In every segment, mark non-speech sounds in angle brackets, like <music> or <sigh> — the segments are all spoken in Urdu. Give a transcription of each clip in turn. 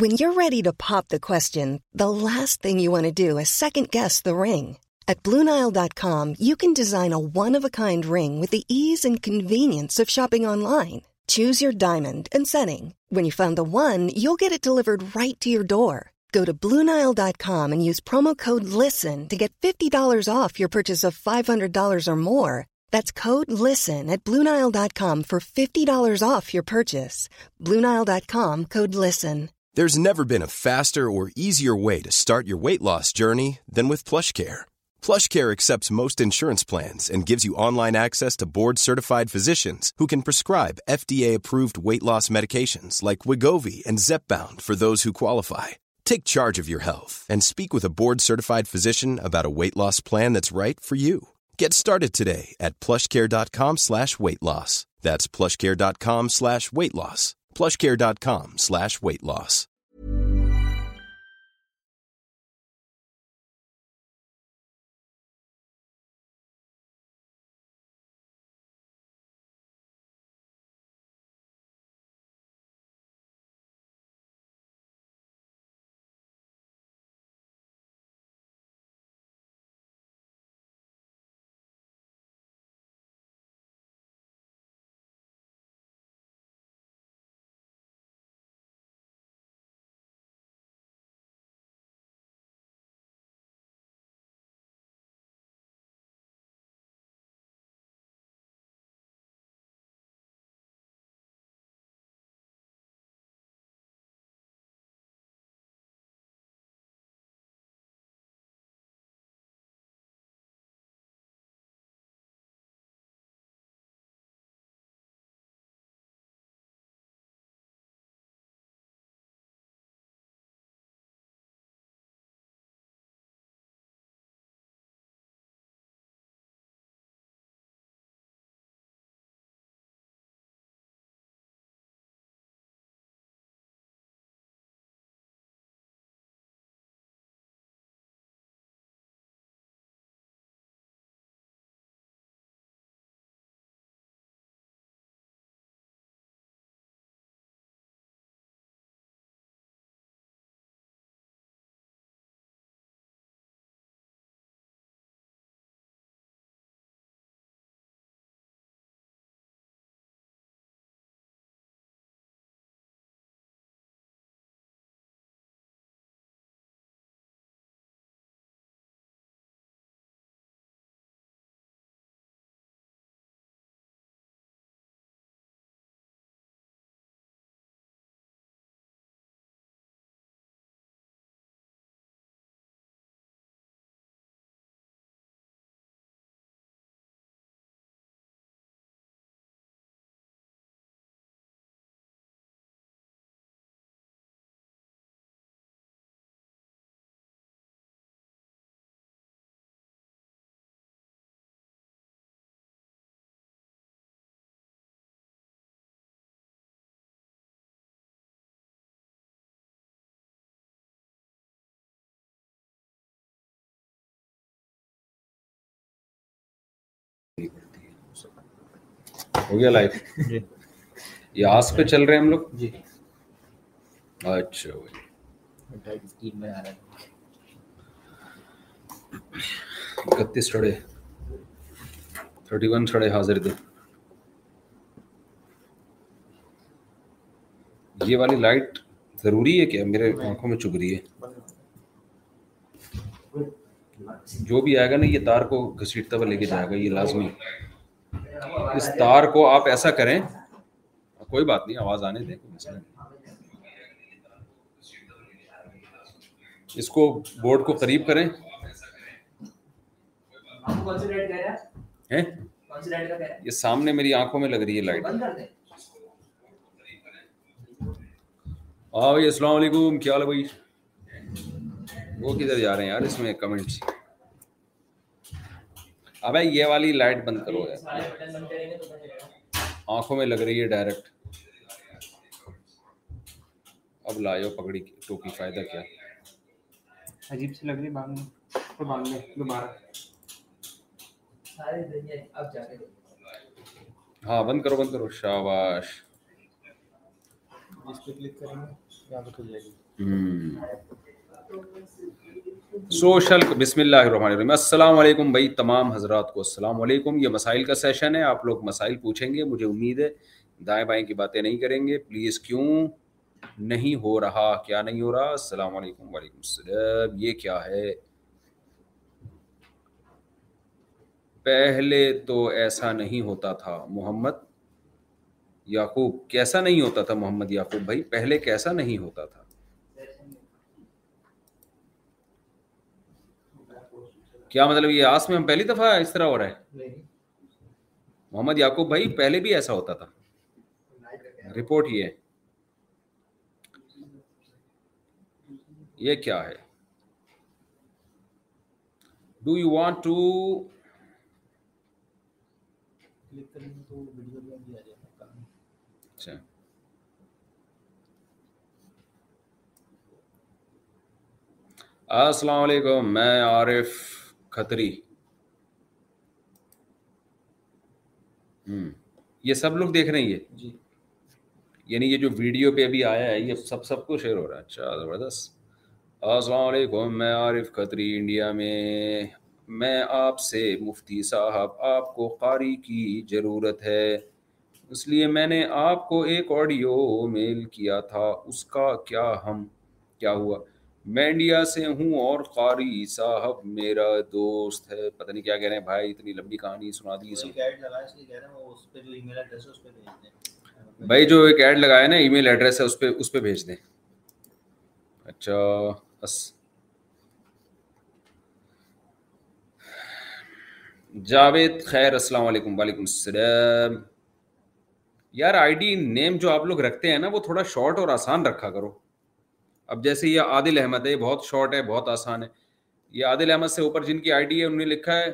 When you ready is second guess the ring Blue Nile dot you کینزائنس writer ڈورل dot use فرومٹ off you at Blue Nile dot off your Blue Nile dot listen There's never been a faster or easier way to start your weight loss journey than with PlushCare. PlushCare accepts most insurance plans and gives you online access to board-certified physicians who can prescribe FDA-approved weight loss medications like Wegovy and Zepbound for those who qualify. Take charge of your health and speak with a board-certified physician about a weight loss plan that's right for you. Get started today at PlushCare.com/weight-loss. That's PlushCare.com/weight-loss. PlushCare.com/weight-loss. <laughs> جی۔ ہو گیا ہیں ہم جی۔ اچھا یہ والی لائٹ ضروری ہے کیا میرے آنکھوں میں چبھ رہی ہے جو بھی آئے گا نا یہ تار کو گھسیٹتا ہوا لے کے جائے گا یہ لازمی اس تار کو آپ ایسا کریں کوئی بات نہیں آواز آنے دیں اس کو کو بورڈ قریب کریں یہ سامنے میری آنکھوں میں لگ رہی ہے لائٹ ہاں بھائی السلام علیکم کیا بھائی وہ کدھر جا رہے ہیں یار اس میں کمنٹس ابے یہ والی لائٹ بند کرو یار آنکھوں میں لگ رہی ہے ڈائریکٹ اب لایو پکڑی ٹوکی فائدہ کیا عجیب سی لگ رہی بانگ میں تو بانگ میں دوبارہ ہاں بند کرو بند کرو شاباش کلک کریں گے سوشل بسم اللہ الرحمن الرحیم السلام علیکم بھائی تمام حضرات کو السلام علیکم یہ مسائل کا سیشن ہے آپ لوگ مسائل پوچھیں گے مجھے امید ہے دائیں بائیں کی باتیں نہیں کریں گے پلیز کیوں نہیں ہو رہا کیا نہیں ہو رہا السلام علیکم وعلیکم السلام یہ کیا ہے پہلے تو ایسا نہیں ہوتا تھا محمد یعقوب کیسا نہیں ہوتا تھا محمد یعقوب بھائی پہلے کیسا نہیں ہوتا تھا کیا مطلب یہ آس میں ہم پہلی دفعہ اس طرح ہو رہا ہے محمد یعقوب بھائی پہلے بھی ایسا ہوتا تھا رپورٹ یہ یہ کیا ہے ڈو یو وانٹ ٹو اچھا السلام علیکم میں عارف سب لوگ دیکھ رہے السلام علیکم میں عارف قطری انڈیا میں میں آپ سے مفتی صاحب آپ کو قاری کی ضرورت ہے اس لیے میں نے آپ کو ایک آڈیو میل کیا تھا اس کا کیا ہم کیا ہوا میں انڈیا سے ہوں اور قاری صاحب میرا دوست ہے پتہ نہیں کیا کہہ رہے ہیں بھائی اتنی لمبی کہانی سنا دی سب بھائی جو ایک ایڈ لگایا نا ای میل ایڈریس ہے اس پہ اس پہ بھیج دیں اچھا بس جاوید خیر السلام علیکم وعلیکم السلام یار آئی ڈی نیم جو آپ لوگ رکھتے ہیں نا وہ تھوڑا شارٹ اور آسان رکھا کرو اب جیسے یہ عادل احمد ہے یہ بہت شارٹ ہے بہت آسان ہے یہ عادل احمد سے اوپر جن کی آئی ڈی ہے انہوں نے لکھا ہے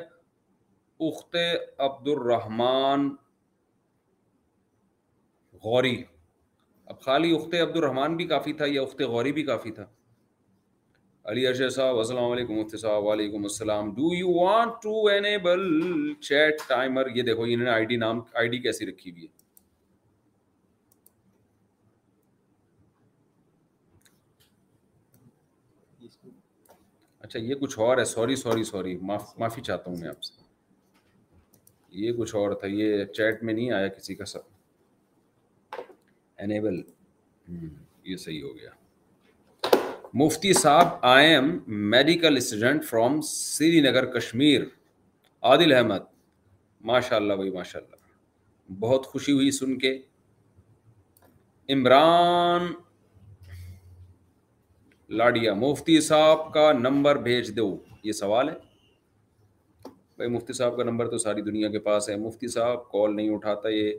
اخت عبد الرحمان غوری اب خالی اخت عبد الرحمان بھی کافی تھا یا اخت غوری بھی کافی تھا علی ارشد صاحب السلام علیکم مفتی صاحب وعلیکم السلام do you want to chat timer یہ دیکھو انہوں نے آئی ڈی نام آئی ڈی کیسی رکھی ہوئی ہے اچھا یہ کچھ اور ہے سوری سوری سوری معافی چاہتا ہوں میں آپ سے یہ کچھ اور تھا یہ چیٹ میں نہیں آیا کسی کا سب انیبل یہ صحیح ہو گیا مفتی صاحب I am medical student from Srinagar Kashmir Adil Ahmed ماشاء اللہ بھائی ماشاء اللہ بہت خوشی ہوئی سن کے عمران لاڈیا مفتی صاحب کا نمبر بھیج دو یہ سوال ہے بھائی مفتی صاحب کا نمبر تو ساری دنیا کے پاس ہے مفتی صاحب کال نہیں اٹھاتا یہ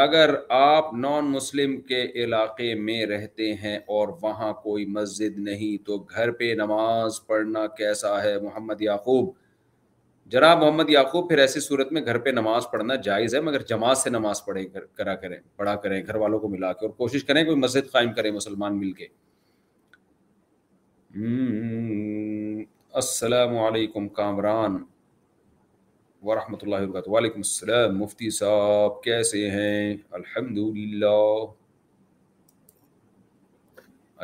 اگر آپ نان مسلم کے علاقے میں رہتے ہیں اور وہاں کوئی مسجد نہیں تو گھر پہ نماز پڑھنا کیسا ہے محمد یعقوب جناب محمد یعقوب پھر ایسی صورت میں گھر پہ نماز پڑھنا جائز ہے مگر جماعت سے نماز پڑھے کرا کریں پڑھا کریں گھر والوں کو ملا کے اور کوشش کریں کوئی مسجد قائم کریں مسلمان مل کے السلام علیکم کامران ورحمۃ اللہ وبرکاتہ وعلیکم السلام مفتی صاحب کیسے ہیں الحمد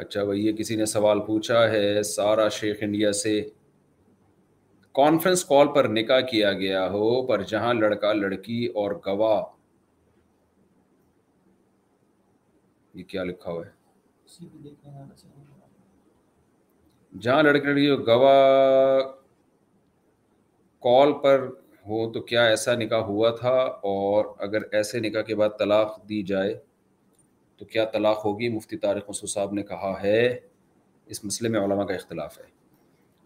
اچھا بھائی یہ کسی نے سوال پوچھا ہے سارا شیخ انڈیا سے کانفرنس کال پر نکاح کیا گیا ہو پر جہاں لڑکا لڑکی اور گواہ یہ کیا لکھا ہوا ہے جہاں لڑکی لڑکی گواہ کال پر ہو تو کیا ایسا نکاح ہوا تھا اور اگر ایسے نکاح کے بعد طلاق دی جائے تو کیا طلاق ہوگی مفتی طارق مسو صاحب نے کہا ہے اس مسئلے میں علماء کا اختلاف ہے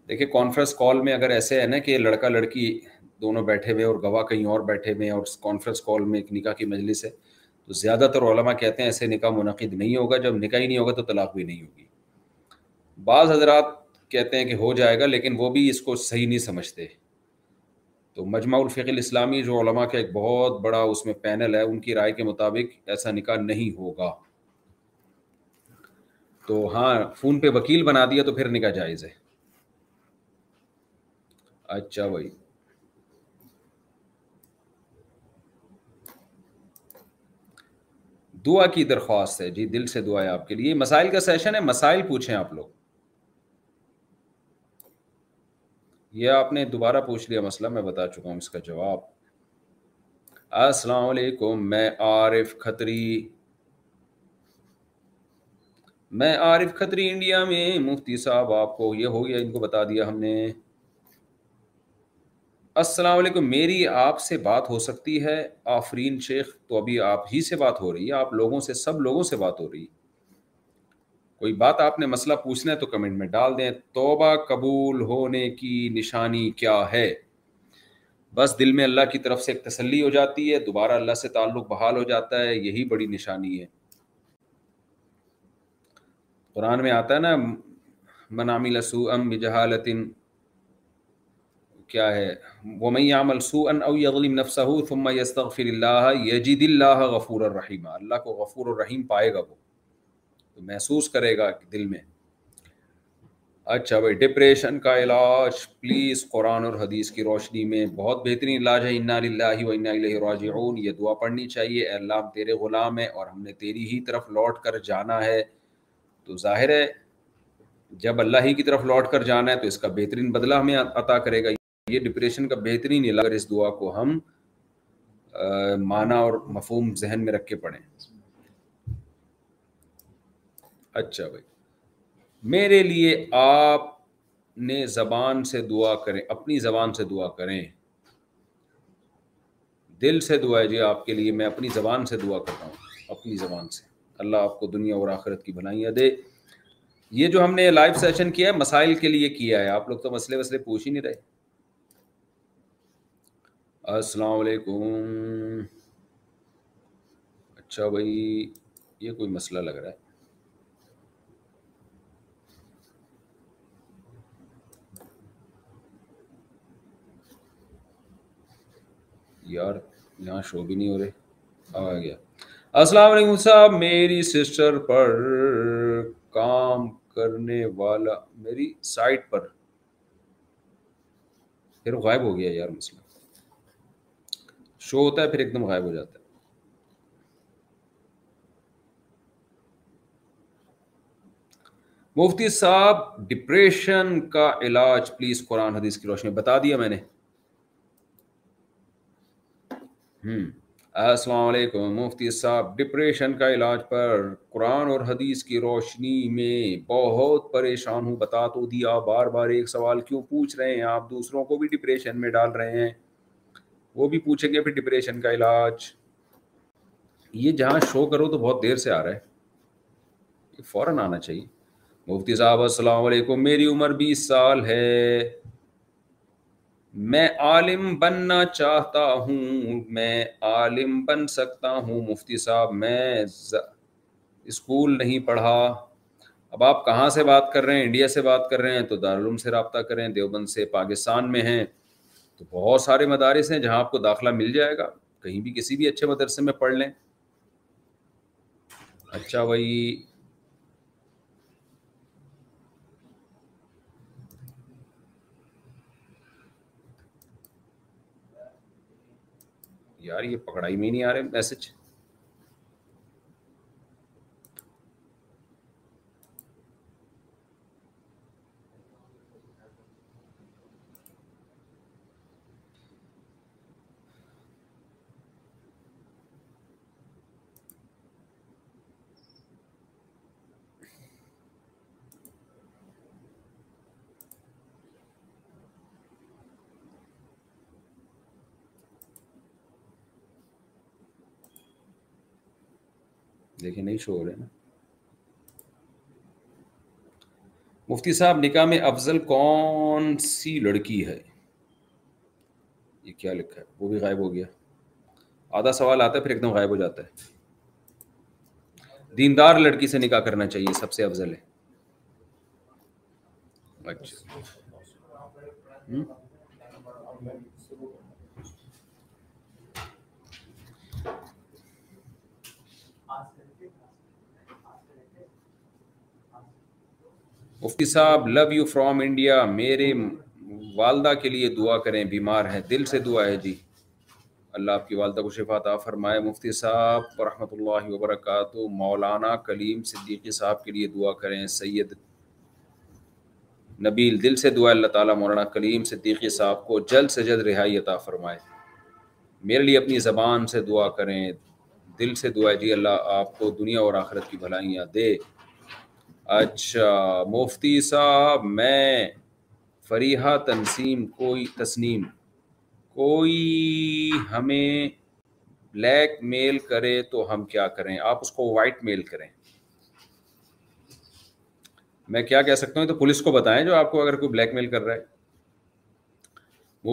دیکھیے کانفرنس کال میں اگر ایسے ہے نا کہ لڑکا لڑکی دونوں بیٹھے ہوئے اور گواہ کہیں اور بیٹھے ہوئے اور کانفرنس کال میں ایک نکاح کی مجلس ہے تو زیادہ تر علماء کہتے ہیں ایسے نکاح منعقد نہیں ہوگا جب نکاح ہی نہیں ہوگا تو طلاق بھی نہیں ہوگی بعض حضرات کہتے ہیں کہ ہو جائے گا لیکن وہ بھی اس کو صحیح نہیں سمجھتے تو مجمع الفق اسلامی جو علماء کا ایک بہت بڑا اس میں پینل ہے ان کی رائے کے مطابق ایسا نکاح نہیں ہوگا تو ہاں فون پہ وکیل بنا دیا تو پھر نکاح جائز ہے اچھا بھائی دعا کی درخواست ہے جی دل سے دعا ہے آپ کے لیے مسائل کا سیشن ہے مسائل پوچھیں آپ لوگ یہ آپ نے دوبارہ پوچھ لیا مسئلہ میں بتا چکا ہوں اس کا جواب السلام علیکم میں عارف کھتری میں عارف کھتری انڈیا میں مفتی صاحب آپ کو یہ ہو گیا ان کو بتا دیا ہم نے السلام علیکم میری آپ سے بات ہو سکتی ہے آفرین شیخ تو ابھی آپ ہی سے بات ہو رہی ہے آپ لوگوں سے سب لوگوں سے بات ہو رہی ہے کوئی بات آپ نے مسئلہ پوچھنا ہے تو کمنٹ میں ڈال دیں توبہ قبول ہونے کی نشانی کیا ہے بس دل میں اللہ کی طرف سے ایک تسلی ہو جاتی ہے دوبارہ اللہ سے تعلق بحال ہو جاتا ہے یہی بڑی نشانی ہے قرآن میں آتا ہے نا منامی لسو ام بجہالتن کیا ہے وہ میں غفور الرحیم اللہ کو غفور الرحیم پائے گا وہ محسوس کرے گا دل میں اچھا بھائی ڈپریشن کا علاج پلیز قرآن اور حدیث کی روشنی میں بہت بہترین علاج ہے انا و یہ دعا پڑھنی چاہیے اللہ تیرے غلام ہے اور ہم نے تیری ہی طرف لوٹ کر جانا ہے تو ظاہر ہے جب اللہ ہی کی طرف لوٹ کر جانا ہے تو اس کا بہترین بدلہ ہمیں عطا کرے گا یہ ڈپریشن کا بہترین علاج اس دعا کو ہم مانا اور مفہوم ذہن میں رکھ کے پڑھیں اچھا بھائی میرے لیے آپ نے زبان سے دعا کریں اپنی زبان سے دعا کریں دل سے دعا ہے جی آپ کے لیے میں اپنی زبان سے دعا کرتا ہوں اپنی زبان سے اللہ آپ کو دنیا اور آخرت کی بھلائیاں دے یہ جو ہم نے لائیو سیشن کیا ہے مسائل کے لیے کیا ہے آپ لوگ تو مسئلے وسلے پوچھ ہی نہیں رہے السلام علیکم اچھا بھائی یہ کوئی مسئلہ لگ رہا ہے یار یہاں شو بھی نہیں ہو رہے آ گیا السلام علیکم صاحب میری سسٹر پر کام کرنے والا میری سائٹ پر پھر غائب ہو گیا یار مسئلہ شو ہوتا ہے پھر ایک دم غائب ہو جاتا ہے مفتی صاحب ڈپریشن کا علاج پلیز قرآن حدیث کی روشنی بتا دیا میں نے السلام علیکم مفتی صاحب ڈپریشن کا علاج پر قرآن اور حدیث کی روشنی میں بہت پریشان ہوں بتا تو دیا بار بار ایک سوال کیوں پوچھ رہے ہیں آپ دوسروں کو بھی ڈپریشن میں ڈال رہے ہیں وہ بھی پوچھیں گے پھر ڈپریشن کا علاج یہ جہاں شو کرو تو بہت دیر سے آ رہا ہے فوراً آنا چاہیے مفتی صاحب السلام علیکم میری عمر بیس سال ہے میں عالم بننا چاہتا ہوں میں عالم بن سکتا ہوں مفتی صاحب میں اسکول نہیں پڑھا اب آپ کہاں سے بات کر رہے ہیں انڈیا سے بات کر رہے ہیں تو دارالعلوم سے رابطہ کریں دیوبند سے پاکستان میں ہیں تو بہت سارے مدارس ہیں جہاں آپ کو داخلہ مل جائے گا کہیں بھی کسی بھی اچھے مدرسے میں پڑھ لیں اچھا بھائی یار یہ پکڑائی میں نہیں آ رہے میسج دیکھیں نہیں شو ہو رہے نا مفتی صاحب نکاح میں افضل کون سی لڑکی ہے ہے یہ کیا لکھا وہ بھی غائب ہو گیا آدھا سوال آتا ہے پھر ایک دم غائب ہو جاتا ہے دیندار لڑکی سے نکاح کرنا چاہیے سب سے افضل ہے اچھا مفتی صاحب لو یو فرام انڈیا میرے والدہ کے لیے دعا کریں بیمار ہیں دل سے دعا ہے جی اللہ آپ کی والدہ کو شفا آ فرمائے مفتی صاحب و رحمۃ اللہ وبرکاتہ مولانا کلیم صدیقی صاحب کے لیے دعا کریں سید نبیل دل سے دعا اللہ تعالیٰ مولانا کلیم صدیقی صاحب کو جلد سے جلد رہائی عطا فرمائے میرے لیے اپنی زبان سے دعا کریں دل سے دعا جی اللہ آپ کو دنیا اور آخرت کی بھلائیاں دے اچھا مفتی صاحب میں فریحہ تنسیم کوئی تسنیم کوئی ہمیں بلیک میل کرے تو ہم کیا کریں آپ اس کو وائٹ میل کریں میں کیا کہہ سکتا ہوں تو پولیس کو بتائیں جو آپ کو اگر کوئی بلیک میل کر رہا ہے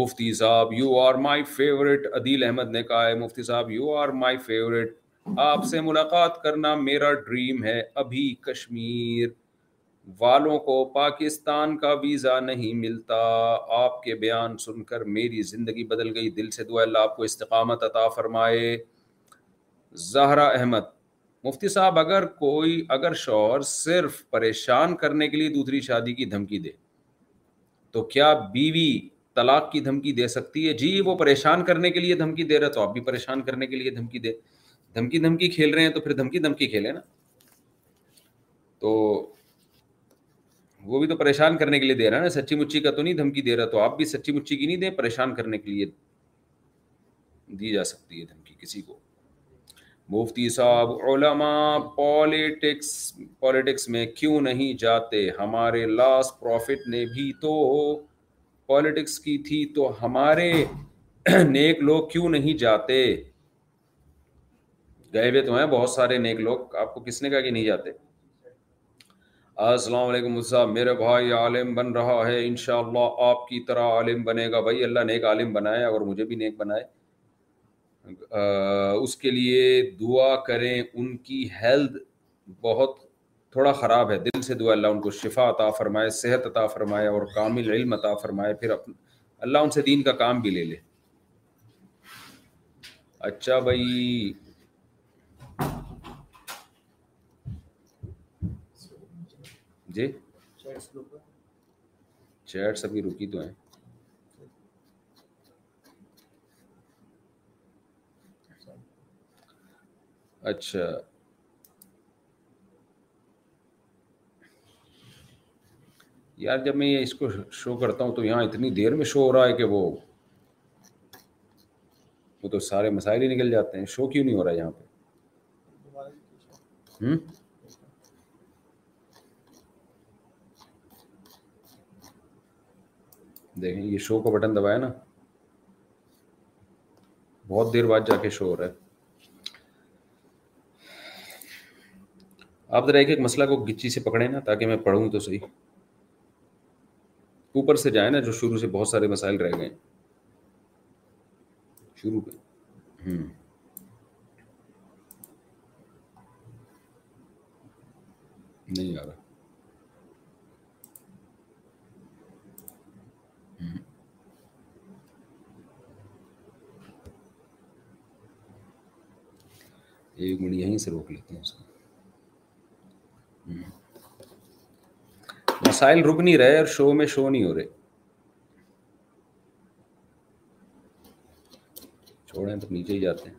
مفتی صاحب you are my favourite Adeel Ahmed نے کہا ہے مفتی صاحب یو آر مائی فیوریٹ آپ سے ملاقات کرنا میرا ڈریم ہے ابھی کشمیر والوں کو پاکستان کا ویزا نہیں ملتا آپ کے بیان سن کر میری زندگی بدل گئی دل سے دعا اللہ آپ کو استقامت عطا فرمائے زہرا احمد مفتی صاحب اگر کوئی اگر شوہر صرف پریشان کرنے کے لیے دوسری شادی کی دھمکی دے تو کیا بیوی طلاق کی دھمکی دے سکتی ہے جی وہ پریشان کرنے کے لیے دھمکی دے رہا تو آپ بھی پریشان کرنے کے لیے دھمکی دے دھمکی دھمکی کھیل رہے ہیں تو پھر دھمکی دھمکی کھیلے نا تو وہ بھی تو پریشان کرنے کے لیے دے رہا ہے نا سچی مچی کا تو نہیں دھمکی دے رہا تو آپ بھی سچی مچی کی نہیں دیں پریشان کرنے کے لیے دی جا سکتی ہے دھمکی کسی کو مفتی صاحب علماء پالیٹکس پالیٹکس میں کیوں نہیں جاتے ہمارے لاسٹ پروفٹ نے بھی تو پالیٹکس کی تھی تو ہمارے <clears throat> نیک لوگ کیوں نہیں جاتے گئے ہوئے تو ہیں بہت سارے نیک لوگ آپ کو کس نے کہا کہ نہیں جاتے السلام علیکم صاحب میرے بھائی عالم بن رہا ہے انشاءاللہ اللہ آپ کی طرح عالم بنے گا بھائی اللہ نیک عالم بنائے اور مجھے بھی نیک بنائے اس کے لیے دعا کریں ان کی ہیلتھ بہت تھوڑا خراب ہے دل سے دعا اللہ ان کو شفا عطا فرمائے صحت عطا فرمائے اور کامل علم عطا فرمائے پھر اللہ ان سے دین کا کام بھی لے لے اچھا بھائی جی رکی تو ہیں اچھا یار جب میں اس کو شو کرتا ہوں تو یہاں اتنی دیر میں شو ہو رہا ہے کہ وہ تو سارے مسائل ہی نکل جاتے ہیں شو کیوں نہیں ہو رہا ہے یہاں پہ Hmm? دیکھیں یہ شو کا بٹن دبایا نا بہت دیر بعد جا کے شو ہو رہا ہے آپ ذرا ایک ایک مسئلہ کو گچی سے پکڑیں نا تاکہ میں پڑھوں تو صحیح اوپر سے جائیں نا جو شروع سے بہت سارے مسائل رہ گئے شروع پہ ہوں نہیں آ رہا ایک منٹ یہیں سے روک لیتے ہیں اس کو مسائل رک نہیں رہے اور شو میں شو نہیں ہو رہے چھوڑیں تو نیچے ہی جاتے ہیں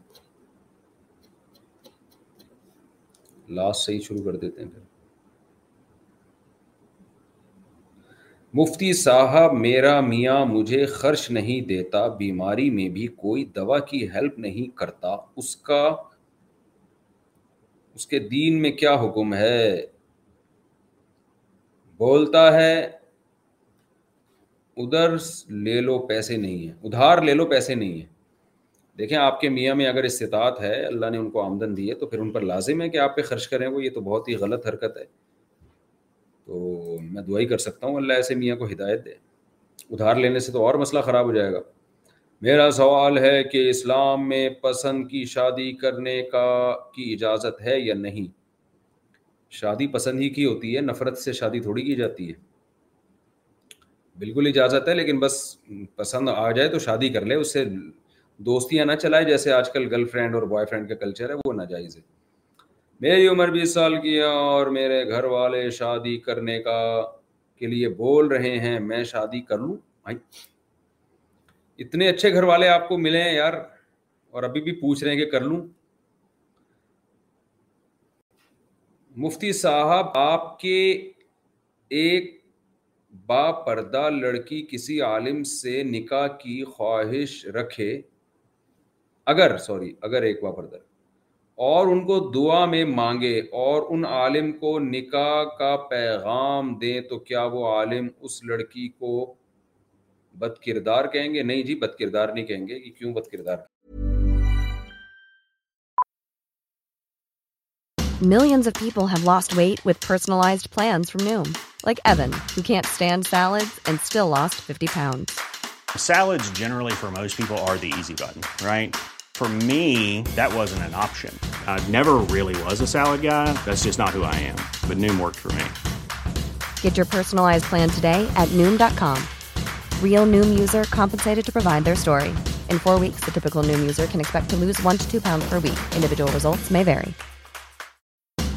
لاسٹ سے ہی شروع کر دیتے ہیں پھر مفتی صاحب میرا میاں مجھے خرچ نہیں دیتا بیماری میں بھی کوئی دوا کی ہیلپ نہیں کرتا اس کا اس کے دین میں کیا حکم ہے بولتا ہے ادھر لے لو پیسے نہیں ہیں ادھار لے لو پیسے نہیں ہیں دیکھیں آپ کے میاں میں اگر استطاعت ہے اللہ نے ان کو آمدن دی ہے تو پھر ان پر لازم ہے کہ آپ پہ خرچ کریں وہ یہ تو بہت ہی غلط حرکت ہے تو میں دعائی کر سکتا ہوں اللہ ایسے میاں کو ہدایت دے ادھار لینے سے تو اور مسئلہ خراب ہو جائے گا میرا سوال ہے کہ اسلام میں پسند کی شادی کرنے کا کی اجازت ہے یا نہیں شادی پسند ہی کی ہوتی ہے نفرت سے شادی تھوڑی کی جاتی ہے بالکل اجازت ہے لیکن بس پسند آ جائے تو شادی کر لے اس سے دوستیاں نہ چلائے جیسے آج کل گرل فرینڈ اور بوائے فرینڈ کا کلچر ہے وہ ناجائز ہے میری عمر بیس سال کی ہے اور میرے گھر والے شادی کرنے کا کے لیے بول رہے ہیں میں شادی کر لوں اتنے اچھے گھر والے آپ کو ملے ہیں یار اور ابھی بھی پوچھ رہے ہیں کہ کر لوں مفتی صاحب آپ کے ایک با پردہ لڑکی کسی عالم سے نکاح کی خواہش رکھے اگر سوری اگر ایک با پردہ اور ان کو دعا میں مانگے اور ان عالم عالم کو کو نکاح کا پیغام دیں تو کیا وہ اس لڑکی بد بد بد کردار کردار کردار کہیں کہیں گے گے نہیں نہیں جی کہ کیوں For me, that wasn't an option. I never really was a salad guy. That's just not who I am. But Noom worked for me. Get your personalized plan today at Noom.com. Real Noom user compensated to provide their story. In 4 weeks, the typical Noom user can expect to lose 1 to 2 pounds per week. Individual results may vary.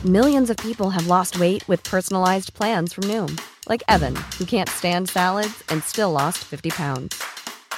Millions of people have lost weight with personalized plans from Noom. Like Evan, who can't stand salads and still lost 50 pounds.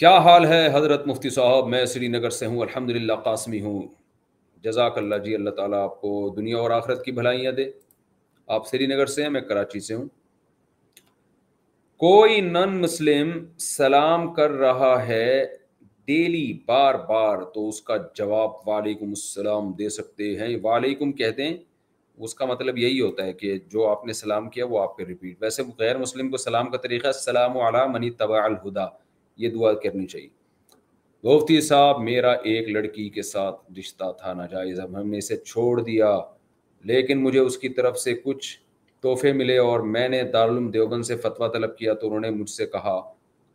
کیا حال ہے حضرت مفتی صاحب میں سری نگر سے ہوں الحمد للہ قاسمی ہوں جزاک اللہ جی اللہ تعالیٰ آپ کو دنیا اور آخرت کی بھلائیاں دے آپ سری نگر سے ہیں میں کراچی سے ہوں کوئی نن مسلم سلام کر رہا ہے ڈیلی بار بار تو اس کا جواب وعلیکم السلام دے سکتے ہیں وعلیکم کہتے ہیں اس کا مطلب یہی ہوتا ہے کہ جو آپ نے سلام کیا وہ آپ کے ریپیٹ ویسے غیر مسلم کو سلام کا طریقہ سلام علی منی طبع الہدا یہ دعا کرنی چاہیے صاحب میرا ایک لڑکی کے ساتھ رشتہ تھا ناجائز اب ہم نے اسے چھوڑ دیا لیکن مجھے اس کی طرف سے کچھ تحفے ملے اور میں نے دارالعلوم دیوبند سے فتویٰ طلب کیا تو انہوں نے مجھ سے کہا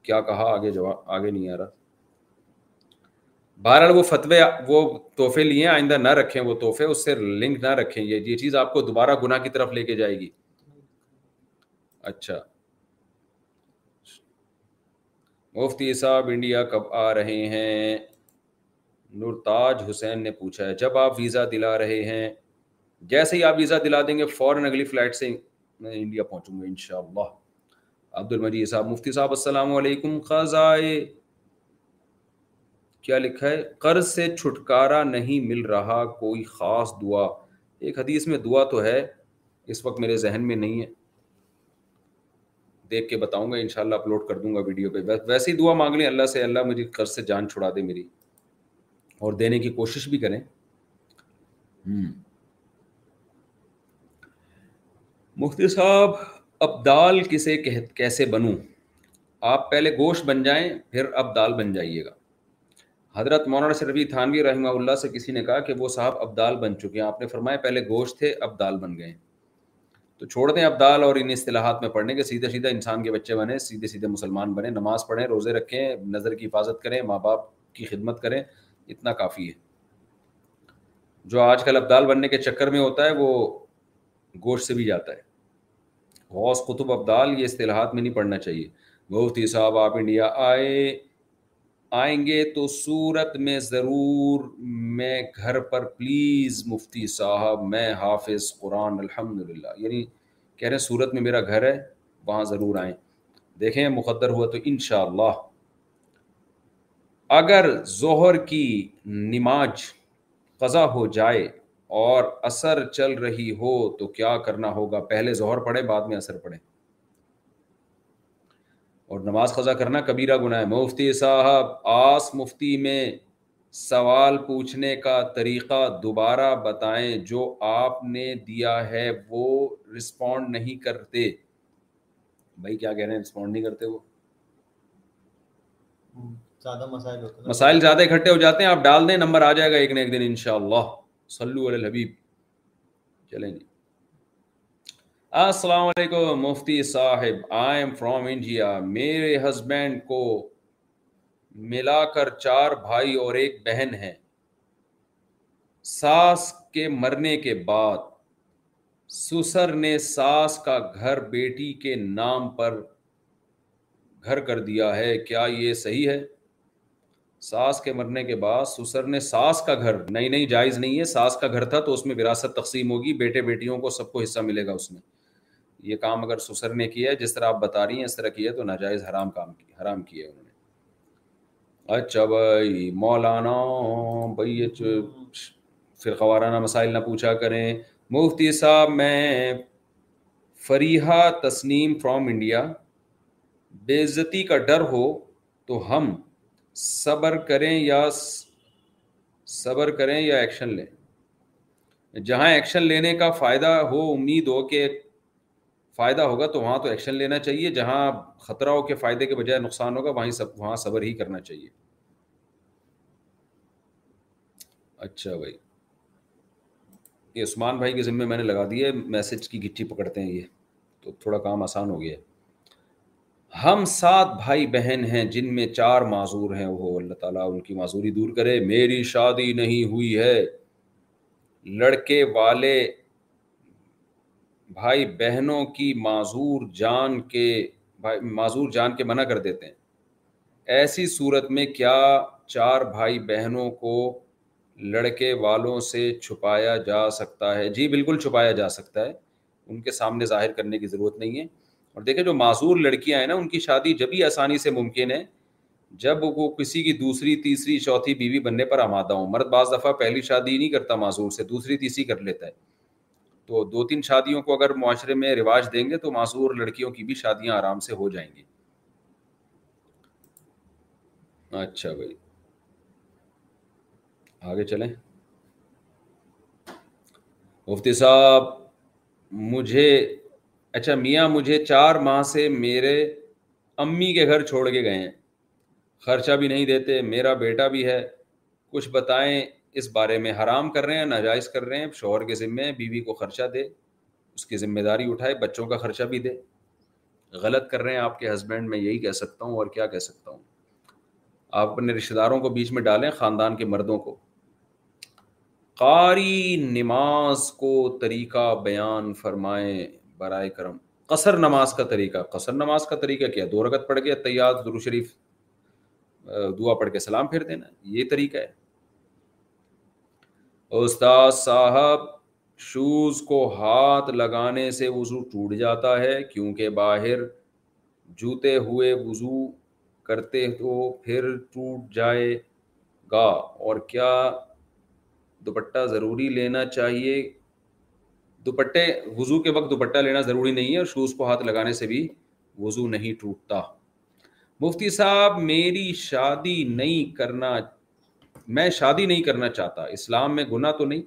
کیا کہا آگے جواب آگے نہیں آ رہا بہرحال وہ فتوے وہ تحفے لیے آئندہ نہ رکھیں وہ تحفے اس سے لنک نہ رکھیں یہ چیز آپ کو دوبارہ گناہ کی طرف لے کے جائے گی اچھا مفتی صاحب انڈیا کب آ رہے ہیں نورتاج حسین نے پوچھا ہے جب آپ ویزا دلا رہے ہیں جیسے ہی آپ ویزا دلا دیں گے فوراً اگلی فلائٹ سے میں انڈیا پہنچوں گا ان شاء اللہ عبد المجید صاحب مفتی صاحب السلام علیکم خزائے آئے کیا لکھا ہے قرض سے چھٹکارا نہیں مل رہا کوئی خاص دعا ایک حدیث میں دعا تو ہے اس وقت میرے ذہن میں نہیں ہے دیکھ کے بتاؤں گا انشاءاللہ اپلوڈ کر دوں گا ویڈیو پہ ویسے ہی دعا مانگ لیں قرض سے جان چھڑا دے میری اور دینے کی کوشش بھی کریں مفتی صاحب اب دال کسے کیسے بنوں آپ پہلے گوشت بن جائیں پھر اب دال بن جائیے گا حضرت مولانا شرفی تھانوی رحمہ اللہ سے کسی نے کہا کہ وہ صاحب ابدال بن چکے ہیں آپ نے فرمایا پہلے گوشت تھے اب دال بن گئے ہیں تو چھوڑ دیں ابدال اور ان اصطلاحات میں پڑھنے کے سیدھے سیدھے انسان کے بچے بنے سیدھے سیدھے مسلمان بنے نماز پڑھیں روزے رکھیں نظر کی حفاظت کریں ماں باپ کی خدمت کریں اتنا کافی ہے جو آج کل ابدال بننے کے چکر میں ہوتا ہے وہ گوشت سے بھی جاتا ہے غوث قطب ابدال یہ اصطلاحات میں نہیں پڑھنا چاہیے مفتی صاحب آپ انڈیا آئے آئیں گے تو صورت میں ضرور میں گھر پر پلیز مفتی صاحب میں حافظ قرآن الحمد للہ یعنی کہہ رہے ہیں صورت میں میرا گھر ہے وہاں ضرور آئیں دیکھیں مقدر ہوا تو انشاءاللہ اللہ اگر ظہر کی نماز قضا ہو جائے اور اثر چل رہی ہو تو کیا کرنا ہوگا پہلے ظہر پڑھے بعد میں اثر پڑھیں اور نماز قضا کرنا کبیرہ گناہ ہے مفتی صاحب آس مفتی میں سوال پوچھنے کا طریقہ دوبارہ بتائیں جو آپ نے دیا ہے وہ رسپونڈ نہیں کرتے بھائی کیا کہہ رہے ہیں رسپونڈ نہیں کرتے وہ زیادہ مسائل مسائل زیادہ اکٹھے ہو جاتے ہیں آپ ڈال دیں نمبر آ جائے گا ایک نہ ایک دن انشاءاللہ صلو علی الحبیب چلیں جی السلام علیکم مفتی صاحب آئی ایم فرام انڈیا میرے ہسبینڈ کو ملا کر چار بھائی اور ایک بہن ہے ساس کے مرنے کے بعد سسر نے ساس کا گھر بیٹی کے نام پر گھر کر دیا ہے کیا یہ صحیح ہے ساس کے مرنے کے بعد سسر نے ساس کا گھر نئی نئی جائز نہیں ہے ساس کا گھر تھا تو اس میں وراثت تقسیم ہوگی بیٹے بیٹیوں کو سب کو حصہ ملے گا اس میں یہ کام اگر سسر نے کیا ہے جس طرح آپ بتا رہی ہیں اس طرح کیا تو ناجائز حرام کام کی حرام ہے انہوں نے اچھا بھائی مولانا بھائی خوارانہ مسائل نہ پوچھا کریں مفتی صاحب میں فریحہ تسنیم فرام انڈیا بے عزتی کا ڈر ہو تو ہم صبر کریں یا صبر کریں یا ایکشن لیں جہاں ایکشن لینے کا فائدہ ہو امید ہو کہ فائدہ ہوگا تو وہاں تو ایکشن لینا چاہیے جہاں خطرہ ہو کے فائدے کے بجائے نقصان ہوگا وہیں سب وہاں صبر ہی کرنا چاہیے اچھا بھائی یہ عثمان بھائی کے ذمے میں نے لگا ہے میسج کی گٹھی پکڑتے ہیں یہ تو تھوڑا کام آسان ہو گیا ہم سات بھائی بہن ہیں جن میں چار معذور ہیں وہ اللہ تعالیٰ ان کی معذوری دور کرے میری شادی نہیں ہوئی ہے لڑکے والے بھائی بہنوں کی معذور جان کے بھائی معذور جان کے منع کر دیتے ہیں ایسی صورت میں کیا چار بھائی بہنوں کو لڑکے والوں سے چھپایا جا سکتا ہے جی بالکل چھپایا جا سکتا ہے ان کے سامنے ظاہر کرنے کی ضرورت نہیں ہے اور دیکھیں جو معذور لڑکیاں ہیں نا ان کی شادی جب ہی آسانی سے ممکن ہے جب وہ کسی کی دوسری تیسری چوتھی بیوی بننے پر آمادہ ہوں مرد بعض دفعہ پہلی شادی نہیں کرتا معذور سے دوسری تیسری کر لیتا ہے تو دو تین شادیوں کو اگر معاشرے میں رواج دیں گے تو معذور لڑکیوں کی بھی شادیاں آرام سے ہو جائیں گی اچھا بھائی آگے چلیں مفتی صاحب مجھے اچھا میاں مجھے چار ماہ سے میرے امی کے گھر چھوڑ کے گئے ہیں خرچہ بھی نہیں دیتے میرا بیٹا بھی ہے کچھ بتائیں اس بارے میں حرام کر رہے ہیں ناجائز کر رہے ہیں شوہر کے ذمے بیوی کو خرچہ دے اس کی ذمہ داری اٹھائے بچوں کا خرچہ بھی دے غلط کر رہے ہیں آپ کے ہسبینڈ میں یہی کہہ سکتا ہوں اور کیا کہہ سکتا ہوں آپ اپنے رشتہ داروں کو بیچ میں ڈالیں خاندان کے مردوں کو قاری نماز کو طریقہ بیان فرمائیں برائے کرم قصر نماز کا طریقہ قصر نماز کا طریقہ کیا دو رگت پڑ کے تیات درو شریف دعا پڑھ کے سلام پھیر دینا یہ طریقہ ہے استاد صاحب شوز کو ہاتھ لگانے سے وضو ٹوٹ جاتا ہے کیونکہ باہر جوتے ہوئے وضو کرتے تو پھر ٹوٹ جائے گا اور کیا دوپٹہ ضروری لینا چاہیے دوپٹے وضو کے وقت دوپٹہ لینا ضروری نہیں ہے اور شوز کو ہاتھ لگانے سے بھی وضو نہیں ٹوٹتا مفتی صاحب میری شادی نہیں کرنا میں شادی نہیں کرنا چاہتا اسلام میں گناہ تو نہیں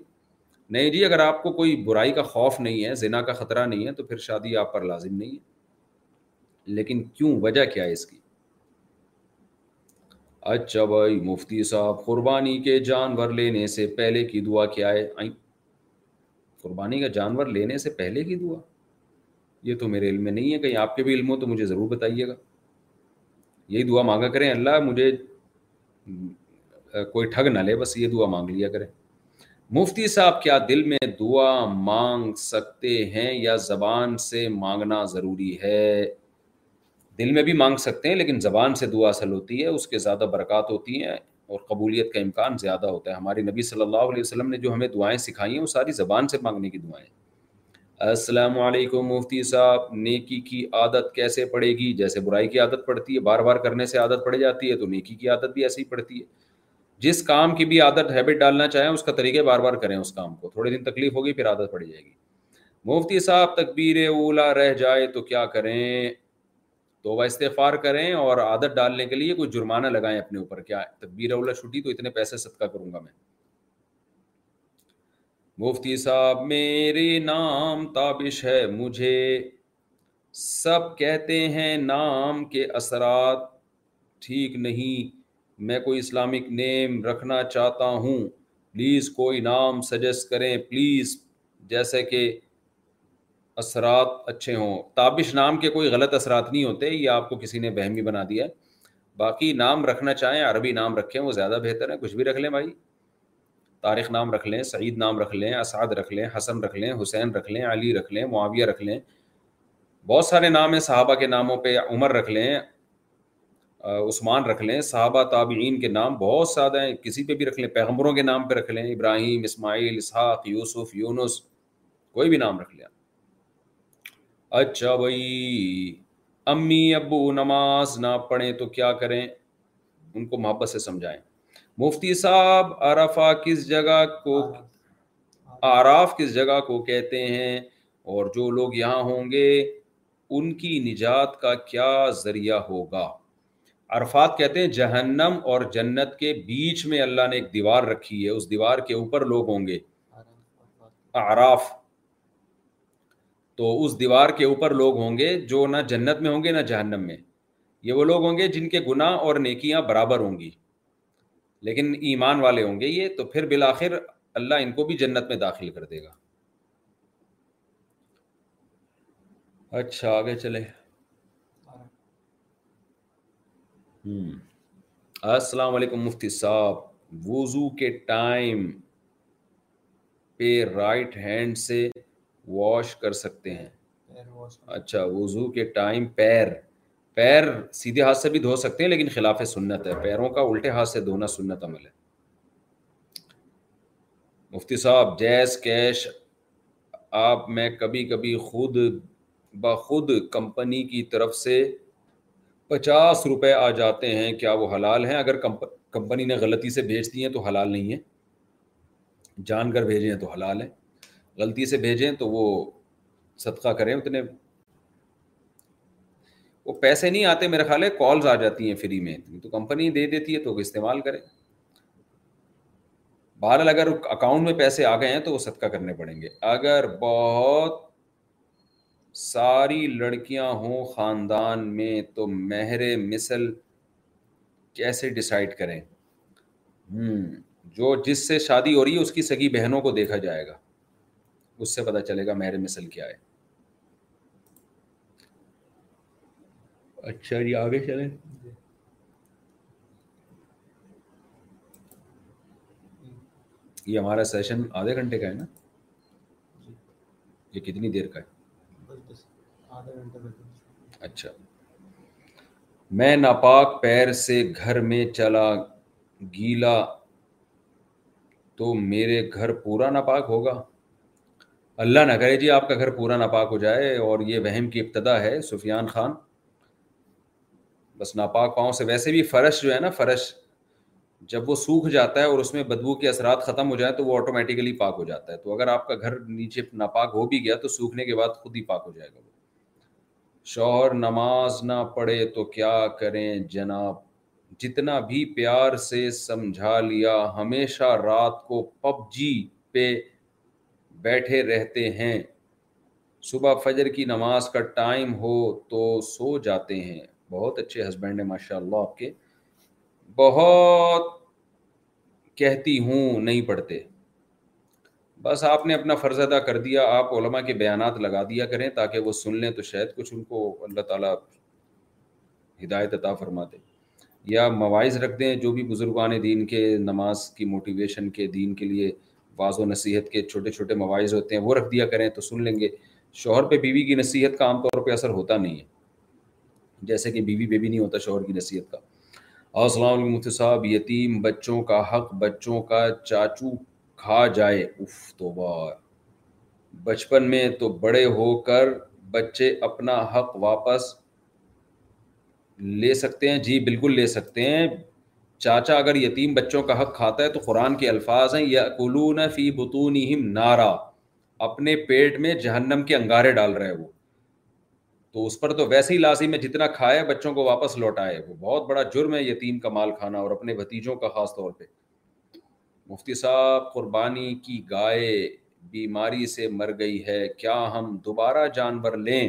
نہیں جی اگر آپ کو کوئی برائی کا خوف نہیں ہے زنا کا خطرہ نہیں ہے تو پھر شادی آپ پر لازم نہیں ہے لیکن کیوں وجہ کیا ہے اس کی اچھا بھائی مفتی صاحب قربانی کے جانور لینے سے پہلے کی دعا کیا ہے آئیں قربانی کا جانور لینے سے پہلے کی دعا یہ تو میرے علم میں نہیں ہے کہیں آپ کے بھی علم ہو تو مجھے ضرور بتائیے گا یہی دعا مانگا کریں اللہ مجھے کوئی ٹھگ نہ لے بس یہ دعا مانگ لیا کریں مفتی صاحب کیا دل میں دعا مانگ سکتے ہیں یا زبان سے مانگنا ضروری ہے دل میں بھی مانگ سکتے ہیں لیکن زبان سے دعا اصل ہوتی ہے اس کے زیادہ برکات ہوتی ہیں اور قبولیت کا امکان زیادہ ہوتا ہے ہمارے نبی صلی اللہ علیہ وسلم نے جو ہمیں دعائیں سکھائی ہیں وہ ساری زبان سے مانگنے کی دعائیں السلام علیکم مفتی صاحب نیکی کی عادت کیسے پڑے گی جیسے برائی کی عادت پڑتی ہے بار بار کرنے سے عادت پڑ جاتی ہے تو نیکی کی عادت بھی ایسی پڑتی ہے جس کام کی بھی عادت ہیبٹ ڈالنا چاہیں اس کا طریقے بار بار کریں اس کام کو تھوڑے دن تکلیف ہوگی پھر عادت پڑ جائے گی مفتی صاحب تکبیر اولا رہ جائے وہ استفار کریں اور عادت ڈالنے کے لیے کوئی جرمانہ لگائیں اپنے اوپر کیا تکبیر اولا چھٹی تو اتنے پیسے صدقہ کروں گا میں مفتی صاحب میرے نام تابش ہے مجھے سب کہتے ہیں نام کے اثرات ٹھیک نہیں میں کوئی اسلامک نیم رکھنا چاہتا ہوں پلیز کوئی نام سجیسٹ کریں پلیز جیسے کہ اثرات اچھے ہوں تابش نام کے کوئی غلط اثرات نہیں ہوتے یہ آپ کو کسی نے بہمی بنا دیا ہے باقی نام رکھنا چاہیں عربی نام رکھیں وہ زیادہ بہتر ہیں کچھ بھی رکھ لیں بھائی تاریخ نام رکھ لیں سعید نام رکھ لیں اسعد رکھ لیں حسن رکھ لیں حسین رکھ لیں علی رکھ لیں معاویہ رکھ لیں بہت سارے نام ہیں صحابہ کے ناموں پہ عمر رکھ لیں عثمان رکھ لیں صحابہ تابعین کے نام بہت زیادہ ہیں کسی پہ بھی رکھ لیں پیغمبروں کے نام پہ رکھ لیں ابراہیم اسماعیل اسحاق یوسف یونس کوئی بھی نام رکھ لیں اچھا بھائی امی ابو نماز نہ پڑھیں تو کیا کریں ان کو محبت سے سمجھائیں مفتی صاحب عرفہ کس جگہ کو آراف کس جگہ کو کہتے ہیں اور جو لوگ یہاں ہوں گے ان کی نجات کا کیا ذریعہ ہوگا عرفات کہتے ہیں جہنم اور جنت کے بیچ میں اللہ نے ایک دیوار رکھی ہے اس دیوار کے اوپر لوگ ہوں گے اعراف تو اس دیوار کے اوپر لوگ ہوں گے جو نہ جنت میں ہوں گے نہ جہنم میں یہ وہ لوگ ہوں گے جن کے گناہ اور نیکیاں برابر ہوں گی لیکن ایمان والے ہوں گے یہ تو پھر بالآخر اللہ ان کو بھی جنت میں داخل کر دے گا اچھا آگے چلے السلام علیکم مفتی صاحب وضو کے ٹائم پہ رائٹ ہینڈ سے واش کر سکتے ہیں اچھا وضو کے ٹائم پیر پیر سیدھے ہاتھ سے بھی دھو سکتے ہیں لیکن خلاف سنت ہے پیروں کا الٹے ہاتھ سے دھونا سنت عمل ہے مفتی صاحب جیس کیش آپ میں کبھی کبھی خود بخود کمپنی کی طرف سے پچاس روپے آ جاتے ہیں کیا وہ حلال ہیں اگر کمپنی نے غلطی سے بھیج دی ہیں تو حلال نہیں ہیں جان کر بھیجیں تو حلال ہیں غلطی سے بھیجیں تو وہ صدقہ کریں اتنے وہ پیسے نہیں آتے میرے خیال ہے کالز آ جاتی ہیں فری میں تو کمپنی دے دیتی ہے تو استعمال کریں بہرحال اگر اکاؤنٹ میں پیسے آ گئے ہیں تو وہ صدقہ کرنے پڑیں گے اگر بہت ساری لڑکیاں ہوں خاندان میں تو مہر مثل کیسے ڈسائڈ کریں ہوں جو جس سے شادی ہو رہی ہے اس کی سگی بہنوں کو دیکھا جائے گا اس سے پتہ چلے گا مہر مثل کیا ہے اچھا جی آگے چلیں یہ ہمارا سیشن آدھے گھنٹے کا ہے نا جی۔ یہ کتنی دیر کا ہے اچھا میں ناپاک پیر سے گھر میں چلا گیلا تو میرے گھر پورا ناپاک ہوگا اللہ نہ کرے جی آپ کا گھر پورا ناپاک ہو جائے اور یہ وہم کی ابتدا ہے سفیان خان بس ناپاک پاؤں سے ویسے بھی فرش جو ہے نا فرش جب وہ سوکھ جاتا ہے اور اس میں بدبو کے اثرات ختم ہو جائیں تو وہ آٹومیٹیکلی پاک ہو جاتا ہے تو اگر آپ کا گھر نیچے ناپاک ہو بھی گیا تو سوکھنے کے بعد خود ہی پاک ہو جائے گا وہ شوہر نماز نہ پڑھے تو کیا کریں جناب جتنا بھی پیار سے سمجھا لیا ہمیشہ رات کو پب جی پہ بیٹھے رہتے ہیں صبح فجر کی نماز کا ٹائم ہو تو سو جاتے ہیں بہت اچھے ہسبینڈ ہیں ماشاء اللہ آپ کے بہت کہتی ہوں نہیں پڑھتے بس آپ نے اپنا فرض ادا کر دیا آپ علماء کے بیانات لگا دیا کریں تاکہ وہ سن لیں تو شاید کچھ ان کو اللہ تعالیٰ ہدایت عطا فرما دے یا مواعظ رکھ دیں جو بھی بزرگان دین کے نماز کی موٹیویشن کے دین کے لیے و نصیحت کے چھوٹے چھوٹے مواعظ ہوتے ہیں وہ رکھ دیا کریں تو سن لیں گے شوہر پہ بیوی کی نصیحت کا عام طور پہ اثر ہوتا نہیں ہے جیسے کہ بیوی پہ بھی نہیں ہوتا شوہر کی نصیحت کا السلام علیکم صاحب یتیم بچوں کا حق بچوں کا چاچو کھا جائے اف بچپن میں تو بڑے ہو کر بچے اپنا حق واپس لے سکتے ہیں جی بالکل لے سکتے ہیں چاچا اگر یتیم بچوں کا حق کھاتا ہے تو قرآن کے الفاظ ہیں یا قلون فی بتون نارا اپنے پیٹ میں جہنم کے انگارے ڈال رہے وہ تو اس پر تو ویسے ہی لازم ہے جتنا کھائے بچوں کو واپس لوٹائے وہ بہت بڑا جرم ہے یتیم کا مال کھانا اور اپنے بھتیجوں کا خاص طور پہ مفتی صاحب قربانی کی گائے بیماری سے مر گئی ہے کیا ہم دوبارہ جانور لیں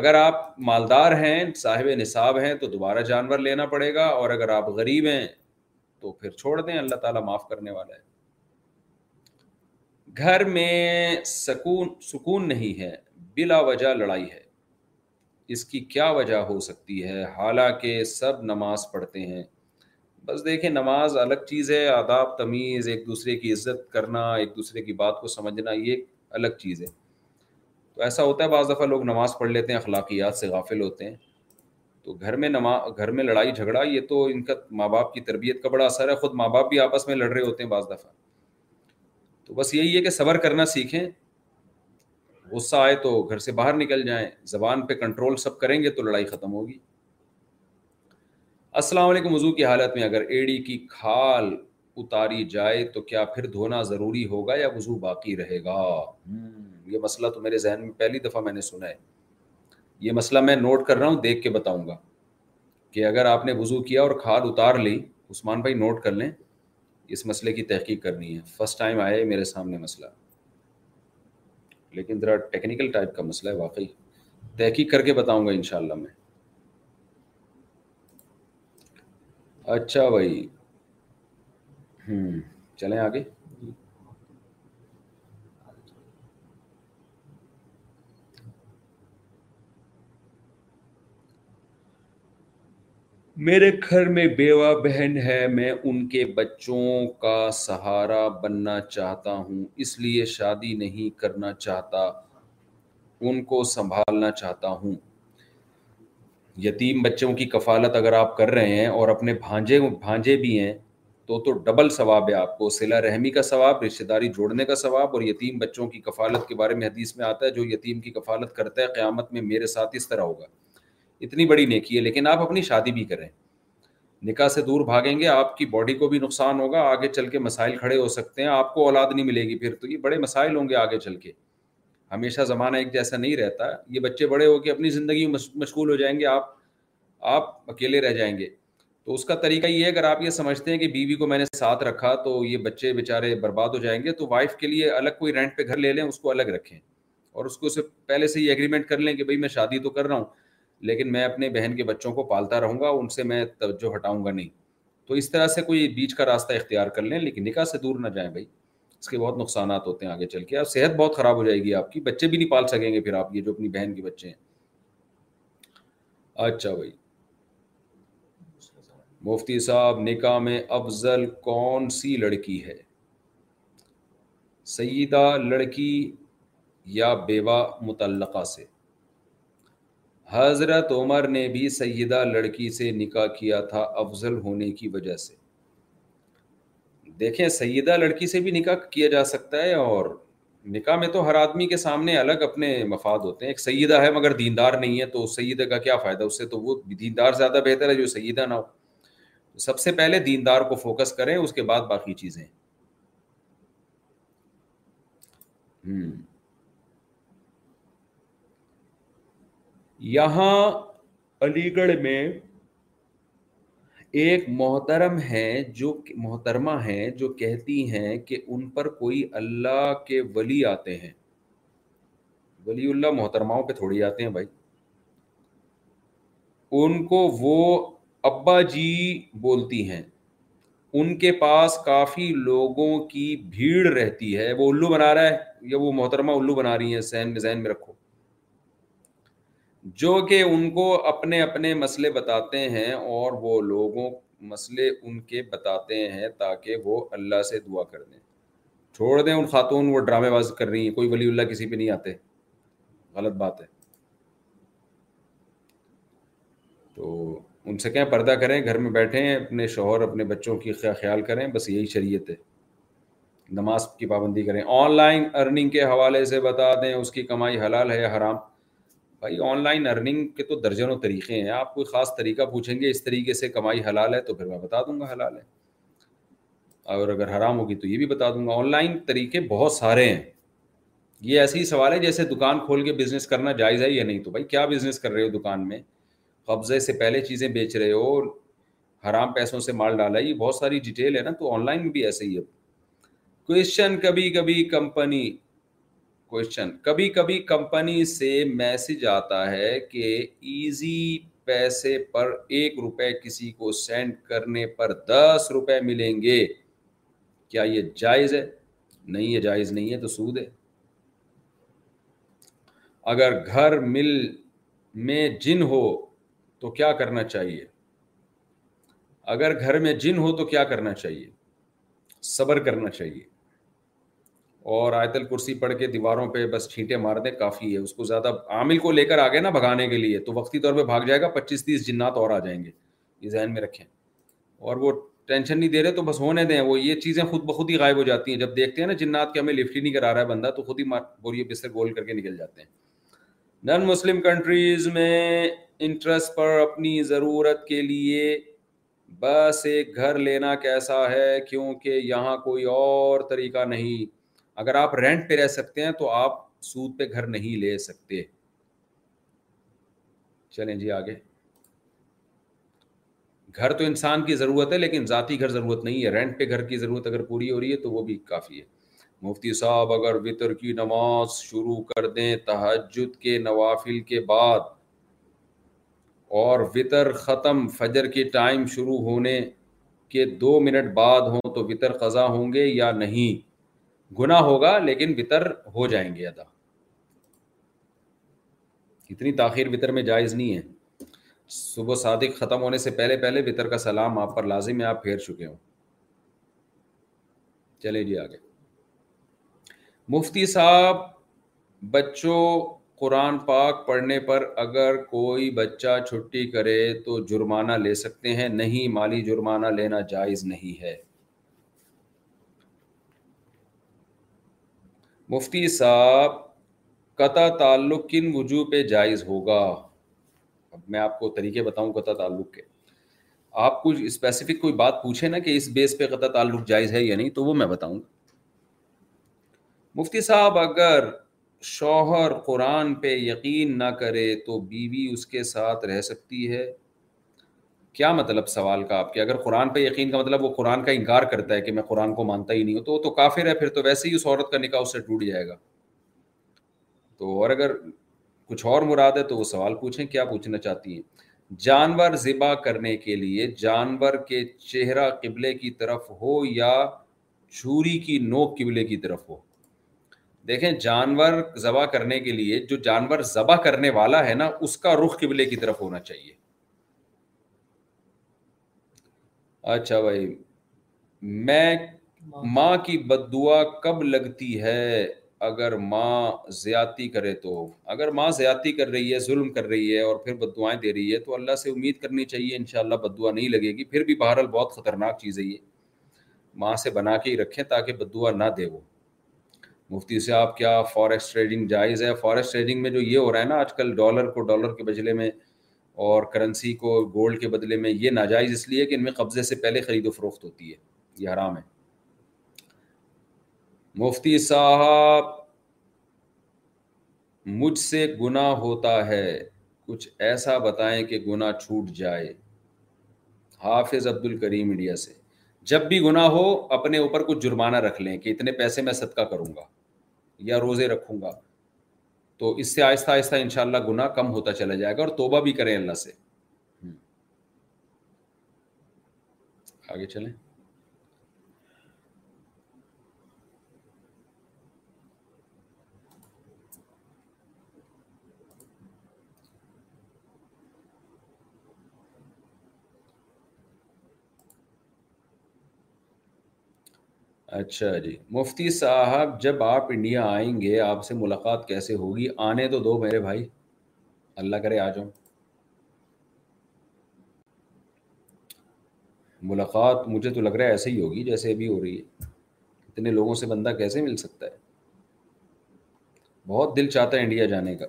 اگر آپ مالدار ہیں صاحب نصاب ہیں تو دوبارہ جانور لینا پڑے گا اور اگر آپ غریب ہیں تو پھر چھوڑ دیں اللہ تعالیٰ معاف کرنے والا ہے گھر میں سکون سکون نہیں ہے بلا وجہ لڑائی ہے اس کی کیا وجہ ہو سکتی ہے حالانکہ سب نماز پڑھتے ہیں بس دیکھیں نماز الگ چیز ہے آداب تمیز ایک دوسرے کی عزت کرنا ایک دوسرے کی بات کو سمجھنا یہ الگ چیز ہے تو ایسا ہوتا ہے بعض دفعہ لوگ نماز پڑھ لیتے ہیں اخلاقیات سے غافل ہوتے ہیں تو گھر میں نماز گھر میں لڑائی جھگڑا یہ تو ان کا ماں باپ کی تربیت کا بڑا اثر ہے خود ماں باپ بھی آپس میں لڑ رہے ہوتے ہیں بعض دفعہ تو بس یہی ہے کہ صبر کرنا سیکھیں غصہ آئے تو گھر سے باہر نکل جائیں زبان پہ کنٹرول سب کریں گے تو لڑائی ختم ہوگی السلام علیکم وضو کی حالت میں اگر ایڈی کی کھال اتاری جائے تو کیا پھر دھونا ضروری ہوگا یا وضو باقی رہے گا یہ مسئلہ تو میرے ذہن میں پہلی دفعہ میں نے سنا ہے یہ مسئلہ میں نوٹ کر رہا ہوں دیکھ کے بتاؤں گا کہ اگر آپ نے وضو کیا اور کھال اتار لی عثمان بھائی نوٹ کر لیں اس مسئلے کی تحقیق کرنی ہے فرسٹ ٹائم آئے میرے سامنے مسئلہ لیکن ذرا ٹیکنیکل ٹائپ کا مسئلہ ہے واقعی تحقیق کر کے بتاؤں گا انشاءاللہ میں اچھا بھائی ہوں چلیں آگے میرے گھر میں بیوہ بہن ہے میں ان کے بچوں کا سہارا بننا چاہتا ہوں اس لیے شادی نہیں کرنا چاہتا ان کو سنبھالنا چاہتا ہوں یتیم بچوں کی کفالت اگر آپ کر رہے ہیں اور اپنے بھانجے بھانجے بھی ہیں تو تو ڈبل ثواب ہے آپ کو سلا رحمی کا ثواب رشتہ داری جوڑنے کا ثواب اور یتیم بچوں کی کفالت کے بارے میں حدیث میں آتا ہے جو یتیم کی کفالت کرتا ہے قیامت میں میرے ساتھ اس طرح ہوگا اتنی بڑی نیکی ہے لیکن آپ اپنی شادی بھی کریں نکاح سے دور بھاگیں گے آپ کی باڈی کو بھی نقصان ہوگا آگے چل کے مسائل کھڑے ہو سکتے ہیں آپ کو اولاد نہیں ملے گی پھر تو یہ بڑے مسائل ہوں گے آگے چل کے ہمیشہ زمانہ ایک جیسا نہیں رہتا یہ بچے بڑے ہو کے اپنی زندگی مشغول ہو جائیں گے آپ آپ اکیلے رہ جائیں گے تو اس کا طریقہ یہ ہے اگر آپ یہ سمجھتے ہیں کہ بیوی کو میں نے ساتھ رکھا تو یہ بچے بیچارے برباد ہو جائیں گے تو وائف کے لیے الگ کوئی رینٹ پہ گھر لے لیں اس کو الگ رکھیں اور اس کو اسے پہلے سے ہی ایگریمنٹ کر لیں کہ بھائی میں شادی تو کر رہا ہوں لیکن میں اپنے بہن کے بچوں کو پالتا رہوں گا ان سے میں توجہ ہٹاؤں گا نہیں تو اس طرح سے کوئی بیچ کا راستہ اختیار کر لیں لیکن نکاح سے دور نہ جائیں بھائی اس کے بہت نقصانات ہوتے ہیں آگے چل کے صحت بہت خراب ہو جائے گی آپ کی بچے بھی نہیں پال سکیں گے پھر آپ یہ جو اپنی بہن کے بچے ہیں اچھا بھائی مفتی صاحب نکاح میں افضل کون سی لڑکی ہے سیدہ لڑکی یا بیوہ متعلقہ سے حضرت عمر نے بھی سیدہ لڑکی سے نکاح کیا تھا افضل ہونے کی وجہ سے دیکھیں سیدہ لڑکی سے بھی نکاح کیا جا سکتا ہے اور نکاح میں تو ہر آدمی کے سامنے الگ اپنے مفاد ہوتے ہیں ایک سیدہ ہے مگر دیندار نہیں ہے تو سیدہ کا کیا فائدہ اس سے تو وہ دیندار زیادہ بہتر ہے جو سیدہ نہ ہو سب سے پہلے دیندار کو فوکس کریں اس کے بعد باقی چیزیں ہوں یہاں علی گڑھ میں ایک محترم ہے جو محترمہ ہیں جو کہتی ہیں کہ ان پر کوئی اللہ کے ولی آتے ہیں ولی اللہ محترماؤں پہ تھوڑی آتے ہیں بھائی ان کو وہ ابا جی بولتی ہیں ان کے پاس کافی لوگوں کی بھیڑ رہتی ہے وہ الو بنا رہا ہے یا وہ محترمہ الو بنا رہی ہیں سین میں ذہن میں رکھو جو کہ ان کو اپنے اپنے مسئلے بتاتے ہیں اور وہ لوگوں مسئلے ان کے بتاتے ہیں تاکہ وہ اللہ سے دعا کر دیں چھوڑ دیں ان خاتون وہ ڈرامے باز کر رہی ہیں کوئی ولی اللہ کسی پہ نہیں آتے غلط بات ہے تو ان سے کہیں پردہ کریں گھر میں بیٹھیں اپنے شوہر اپنے بچوں کی خیال کریں بس یہی شریعت ہے نماز کی پابندی کریں آن لائن ارننگ کے حوالے سے بتا دیں اس کی کمائی حلال ہے یا حرام بھائی آن لائن ارننگ کے تو درجنوں طریقے ہیں آپ کوئی خاص طریقہ پوچھیں گے اس طریقے سے کمائی حلال ہے تو پھر میں بتا دوں گا حلال ہے اور اگر حرام ہوگی تو یہ بھی بتا دوں گا آن لائن طریقے بہت سارے ہیں یہ ایسے ہی سوال ہے جیسے دکان کھول کے بزنس کرنا جائز ہے یا نہیں تو بھائی کیا بزنس کر رہے ہو دکان میں قبضے سے پہلے چیزیں بیچ رہے ہو حرام پیسوں سے مال ڈالا یہ بہت ساری ڈیٹیل ہے نا تو آن لائن بھی ایسے ہی ہے کوشچن کبھی کبھی کمپنی کوشچن کبھی کبھی کمپنی سے میسج آتا ہے کہ ایزی پیسے پر ایک روپے کسی کو سینڈ کرنے پر دس روپے ملیں گے کیا یہ جائز ہے نہیں یہ جائز نہیں ہے تو سود ہے اگر گھر مل میں جن ہو تو کیا کرنا چاہیے اگر گھر میں جن ہو تو کیا کرنا چاہیے صبر کرنا چاہیے اور آیت الکرسی پڑھ کے دیواروں پہ بس چھینٹے مار دیں کافی ہے اس کو زیادہ عامل کو لے کر آگے نا بھگانے کے لیے تو وقتی طور پہ بھاگ جائے گا پچیس تیس جنات اور آ جائیں گے یہ ذہن میں رکھیں اور وہ ٹینشن نہیں دے رہے تو بس ہونے دیں وہ یہ چیزیں خود بخود ہی غائب ہو جاتی ہیں جب دیکھتے ہیں نا جنات کے ہمیں لفٹ ہی نہیں کرا رہا ہے بندہ تو خود ہی مار بوریے بستر گول کر کے نکل جاتے ہیں نان مسلم کنٹریز میں انٹرسٹ پر اپنی ضرورت کے لیے بس ایک گھر لینا کیسا ہے کیونکہ یہاں کوئی اور طریقہ نہیں اگر آپ رینٹ پہ رہ سکتے ہیں تو آپ سود پہ گھر نہیں لے سکتے چلیں جی آگے گھر تو انسان کی ضرورت ہے لیکن ذاتی گھر ضرورت نہیں ہے رینٹ پہ گھر کی ضرورت اگر پوری ہو رہی ہے تو وہ بھی کافی ہے مفتی صاحب اگر وطر کی نماز شروع کر دیں تحجد کے نوافل کے بعد اور وطر ختم فجر کے ٹائم شروع ہونے کے دو منٹ بعد ہوں تو وطر قضا ہوں گے یا نہیں گنا ہوگا لیکن بتر ہو جائیں گے ادا اتنی تاخیر بتر میں جائز نہیں ہے صبح صادق ختم ہونے سے پہلے پہلے بتر کا سلام آپ پر لازم ہے آپ پھیر چکے ہوں چلے جی آگے مفتی صاحب بچوں قرآن پاک پڑھنے پر اگر کوئی بچہ چھٹی کرے تو جرمانہ لے سکتے ہیں نہیں مالی جرمانہ لینا جائز نہیں ہے مفتی صاحب قطع تعلق کن وجوہ پہ جائز ہوگا اب میں آپ کو طریقے بتاؤں قطع تعلق کے آپ کچھ اسپیسیفک کوئی بات پوچھے نا کہ اس بیس پہ قطع تعلق جائز ہے یا نہیں تو وہ میں بتاؤں گا مفتی صاحب اگر شوہر قرآن پہ یقین نہ کرے تو بیوی اس کے ساتھ رہ سکتی ہے کیا مطلب سوال کا آپ کے اگر قرآن پہ یقین کا مطلب وہ قرآن کا انکار کرتا ہے کہ میں قرآن کو مانتا ہی نہیں ہوں تو وہ تو کافر ہے پھر تو ویسے ہی اس عورت کا نکاح اس سے ٹوٹ جائے گا تو اور اگر کچھ اور مراد ہے تو وہ سوال پوچھیں کیا پوچھنا چاہتی ہیں جانور ذبح کرنے کے لیے جانور کے چہرہ قبلے کی طرف ہو یا چھری کی نوک قبلے کی طرف ہو دیکھیں جانور ذبح کرنے کے لیے جو جانور ذبح کرنے والا ہے نا اس کا رخ قبلے کی طرف ہونا چاہیے اچھا بھائی میں ماں کی بد دعا کب لگتی ہے اگر ماں زیادتی کرے تو اگر ماں زیادتی کر رہی ہے ظلم کر رہی ہے اور پھر بد دعائیں دے رہی ہے تو اللہ سے امید کرنی چاہیے ان شاء اللہ نہیں لگے گی پھر بھی بہرحال بہت خطرناک چیز ہے یہ ماں سے بنا کے ہی رکھیں تاکہ بد دعا نہ دے وہ مفتی صاحب کیا فارسٹ ٹریڈنگ جائز ہے فارسٹ ٹریڈنگ میں جو یہ ہو رہا ہے نا آج کل ڈالر کو ڈالر کے بجلے میں اور کرنسی کو گولڈ کے بدلے میں یہ ناجائز اس لیے کہ ان میں قبضے سے پہلے خرید و فروخت ہوتی ہے یہ حرام ہے مفتی صاحب مجھ سے گنا ہوتا ہے کچھ ایسا بتائیں کہ گنا چھوٹ جائے حافظ عبد الکریم انڈیا سے جب بھی گنا ہو اپنے اوپر کچھ جرمانہ رکھ لیں کہ اتنے پیسے میں صدقہ کروں گا یا روزے رکھوں گا تو اس سے آہستہ آہستہ ان شاء اللہ کم ہوتا چلا جائے گا اور توبہ بھی کریں اللہ سے آگے چلیں اچھا جی مفتی صاحب جب آپ انڈیا آئیں گے آپ سے ملاقات کیسے ہوگی آنے تو دو میرے بھائی اللہ کرے آ جاؤں ملاقات مجھے تو لگ رہا ہے ایسے ہی ہوگی جیسے ابھی ہو رہی ہے اتنے لوگوں سے بندہ کیسے مل سکتا ہے بہت دل چاہتا ہے انڈیا جانے کا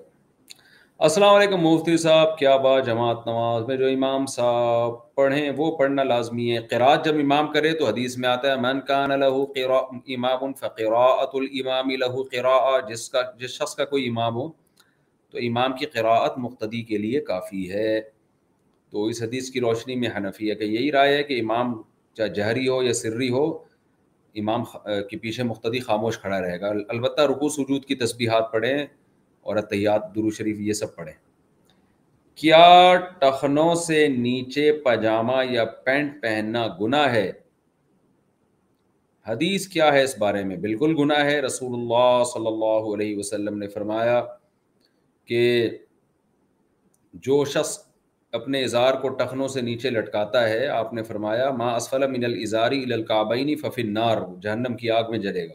السلام علیکم مفتی صاحب کیا بات جماعت نماز میں جو امام صاحب پڑھیں وہ پڑھنا لازمی ہے قرآت جب امام کرے تو حدیث میں آتا ہے من کان الخیر امام الامام قراء جس کا جس شخص کا کوئی امام ہو تو امام کی قراءت مقتدی کے لیے کافی ہے تو اس حدیث کی روشنی میں حنفیہ کہ یہی رائے ہے کہ امام چاہے جہری ہو یا سری ہو امام کے پیچھے مقتدی خاموش کھڑا رہے گا البتہ رکوع سجود کی تسبیحات پڑھیں اور اطیات درو شریف یہ سب پڑھیں کیا ٹخنوں سے نیچے پاجامہ یا پینٹ پہننا گناہ ہے حدیث کیا ہے اس بارے میں بالکل گناہ ہے رسول اللہ صلی اللہ علیہ وسلم نے فرمایا کہ جو شخص اپنے اظہار کو ٹخنوں سے نیچے لٹکاتا ہے آپ نے فرمایا ما اسفل من ماں ففی ففنار جہنم کی آگ میں جلے گا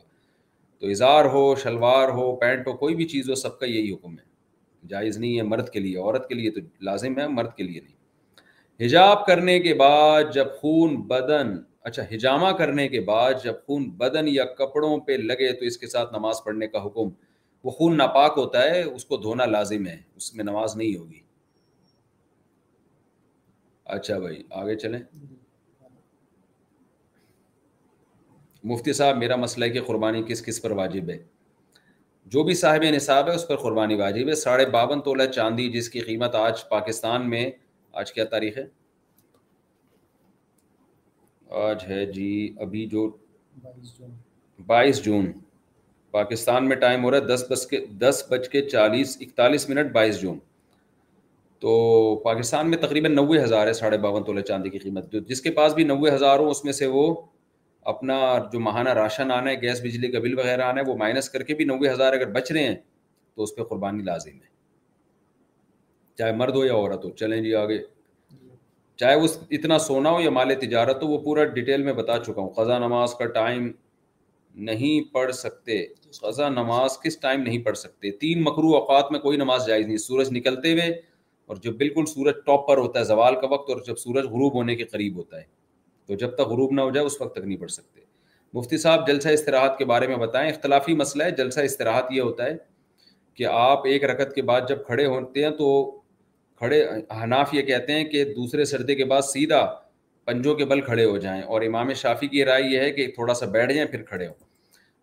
تو اظہار ہو شلوار ہو پینٹ ہو کوئی بھی چیز ہو سب کا یہی حکم ہے جائز نہیں ہے مرد کے لیے عورت کے لیے تو لازم ہے مرد کے لیے نہیں حجاب کرنے کے بعد جب خون بدن اچھا ہجامہ کرنے کے بعد جب خون بدن یا کپڑوں پہ لگے تو اس کے ساتھ نماز پڑھنے کا حکم وہ خون ناپاک ہوتا ہے اس کو دھونا لازم ہے اس میں نماز نہیں ہوگی اچھا بھائی آگے چلیں جی۔ مفتی صاحب میرا مسئلہ ہے کہ قربانی کس کس پر واجب ہے جو بھی صاحب نصاب ہے اس پر قربانی واجب ہے ساڑھے باون تولہ چاندی جس کی قیمت آج پاکستان میں آج کیا تاریخ ہے آج ہے جی ابھی جو بائیس جون پاکستان میں ٹائم ہو رہا ہے دس دس بج بج کے کے چالیس اکتالیس منٹ بائیس جون تو پاکستان میں تقریباً نوے ہزار ہے ساڑھے باون تولہ چاندی کی قیمت جس کے پاس بھی نوے ہزار ہو اس میں سے وہ اپنا جو ماہانہ راشن آنا ہے گیس بجلی کا بل وغیرہ آنا ہے وہ مائنس کر کے بھی نوے ہزار اگر بچ رہے ہیں تو اس پہ قربانی لازم ہے چاہے مرد ہو یا عورت ہو چلیں جی آگے چاہے وہ اتنا سونا ہو یا مال تجارت ہو وہ پورا ڈیٹیل میں بتا چکا ہوں قضا نماز کا ٹائم نہیں پڑھ سکتے قضا نماز کس ٹائم نہیں پڑھ سکتے تین مکرو اوقات میں کوئی نماز جائز نہیں سورج نکلتے ہوئے اور جب بالکل سورج ٹاپ پر ہوتا ہے زوال کا وقت اور جب سورج غروب ہونے کے قریب ہوتا ہے تو جب تک غروب نہ ہو جائے اس وقت تک نہیں پڑھ سکتے مفتی صاحب جلسہ استراحت کے بارے میں بتائیں اختلافی مسئلہ ہے جلسہ استراحت یہ ہوتا ہے کہ آپ ایک رکت کے بعد جب کھڑے ہوتے ہیں تو کھڑے حناف یہ کہتے ہیں کہ دوسرے سردے کے بعد سیدھا پنجوں کے بل کھڑے ہو جائیں اور امام شافی کی رائے یہ ہے کہ تھوڑا سا بیٹھ جائیں پھر کھڑے ہوں